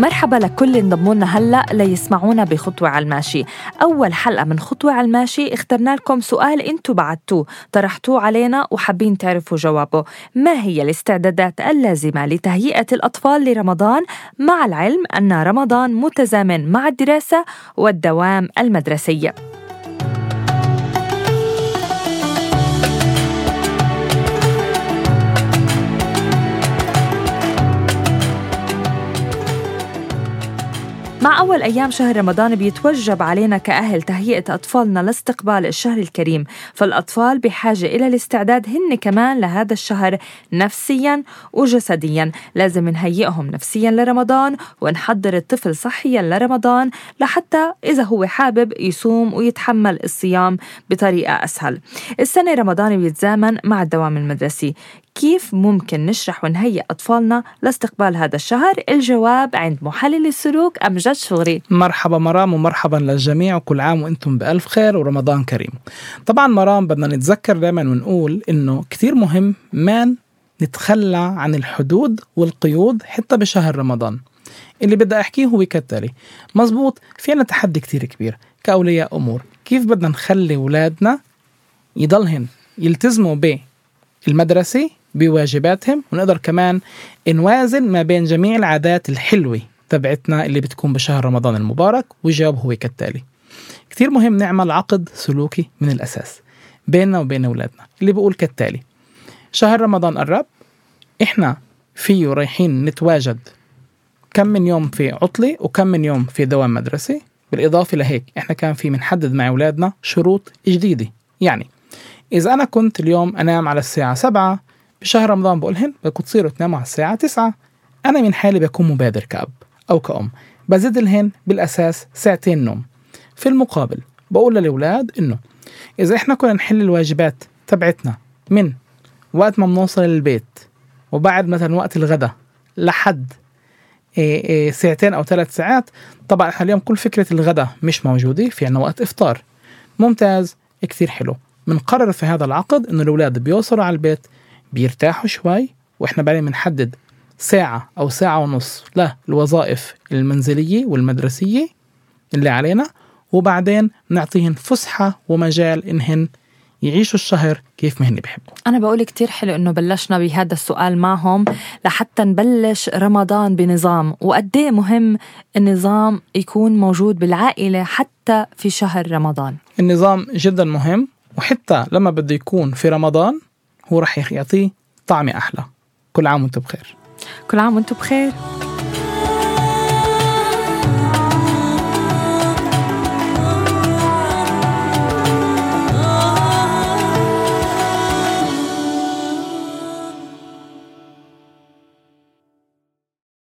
مرحبا لكل انضموا لنا هلا ليسمعونا بخطوة على الماشي، أول حلقة من خطوة على الماشي اخترنا لكم سؤال أنتم بعتوه، طرحتوه علينا وحابين تعرفوا جوابه، ما هي الاستعدادات اللازمة لتهيئة الأطفال لرمضان؟ مع العلم أن رمضان متزامن مع الدراسة والدوام المدرسي؟ أول أيام شهر رمضان بيتوجب علينا كأهل تهيئة أطفالنا لاستقبال الشهر الكريم فالأطفال بحاجة إلى الاستعداد هن كمان لهذا الشهر نفسيا وجسديا. لازم نهيئهم نفسيا لرمضان ونحضر الطفل صحيا لرمضان لحتى إذا هو حابب يصوم ويتحمل الصيام بطريقة أسهل. السنة رمضان بيتزامن مع الدوام المدرسي. كيف ممكن نشرح ونهيئ أطفالنا لاستقبال هذا الشهر؟ الجواب عند محلل السلوك أمجد شغري. مرحبا مرام ومرحبا للجميع. وكل عام وأنتم بألف خير ورمضان كريم. طبعا مرام بدنا نتذكر دائما ونقول إنه كثير مهم ما نتخلى عن الحدود والقيود حتى بشهر رمضان. اللي بدي أحكيه هو كالتالي. مزبوط في عنا تحدي كتير كبير كأولياء أمور. كيف بدنا نخلي أولادنا يضلهن يلتزموا بالمدرسة بواجباتهم ونقدر كمان نوازن ما بين جميع العادات الحلوة تبعتنا اللي بتكون بشهر رمضان المبارك والجواب هو كالتالي. كثير مهم نعمل عقد سلوكي من الأساس بيننا وبين أولادنا اللي بقول كالتالي. شهر رمضان قرب إحنا فيه رايحين نتواجد كم من يوم في عطلة وكم من يوم في دوام مدرسي بالإضافة لهيك إحنا كان في بنحدد مع أولادنا شروط جديدة. يعني إذا أنا كنت اليوم أنام على الساعة سبعة بشهر رمضان بقولهن بدكم تصيروا تناموا على الساعة 9 أنا من حالي بكون مبادر كأب أو كأم. بزيد لهن بالأساس ساعتين نوم. في المقابل بقول للأولاد إنه إذا إحنا كنا نحل الواجبات تبعتنا من وقت ما بنوصل البيت وبعد مثلا وقت الغداء لحد إيه إيه ساعتين أو ثلاث ساعات طبعا إحنا اليوم كل فكرة الغداء مش موجودة في عنا وقت إفطار. ممتاز كثير حلو. بنقرر في هذا العقد إنه الأولاد بيوصلوا على البيت بيرتاحوا شوي وإحنا بعدين بنحدد ساعة أو ساعة ونص للوظائف المنزلية والمدرسية اللي علينا وبعدين نعطيهن فسحة ومجال إنهن يعيشوا الشهر كيف ما هن بيحبوا. أنا بقول كتير حلو إنه بلشنا بهذا السؤال معهم لحتى نبلش رمضان بنظام وقد مهم النظام يكون موجود بالعائلة حتى في شهر رمضان؟ النظام جدا مهم وحتى لما بده يكون في رمضان هو رح يعطيه طعمة أحلى. كل عام وأنتم بخير. كل عام وأنتم بخير.